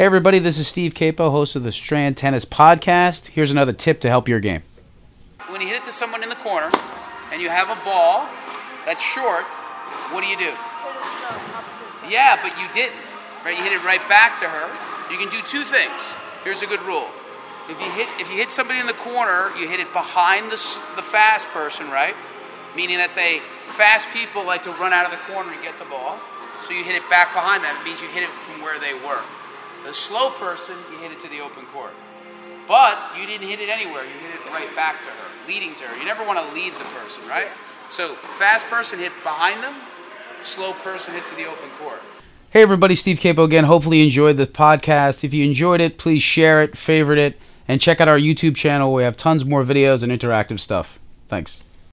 Hey, everybody, this is Steve Capo, host of the Strand Tennis Podcast. Here's another tip to help your game. When you hit it to someone in the corner and you have a ball that's short, what do you do? Yeah, but you didn't. Right? You hit it right back to her. You can do two things. Here's a good rule. If you hit if you hit somebody in the corner, you hit it behind the the fast person, right? Meaning that they fast people like to run out of the corner and get the ball. So you hit it back behind them. It means you hit it from where they were. The slow person, you hit it to the open court. But you didn't hit it anywhere. You hit it right back to her, leading to her. You never want to lead the person, right? So fast person hit behind them, slow person hit to the open court. Hey, everybody, Steve Capo again. Hopefully, you enjoyed the podcast. If you enjoyed it, please share it, favorite it, and check out our YouTube channel. We have tons more videos and interactive stuff. Thanks.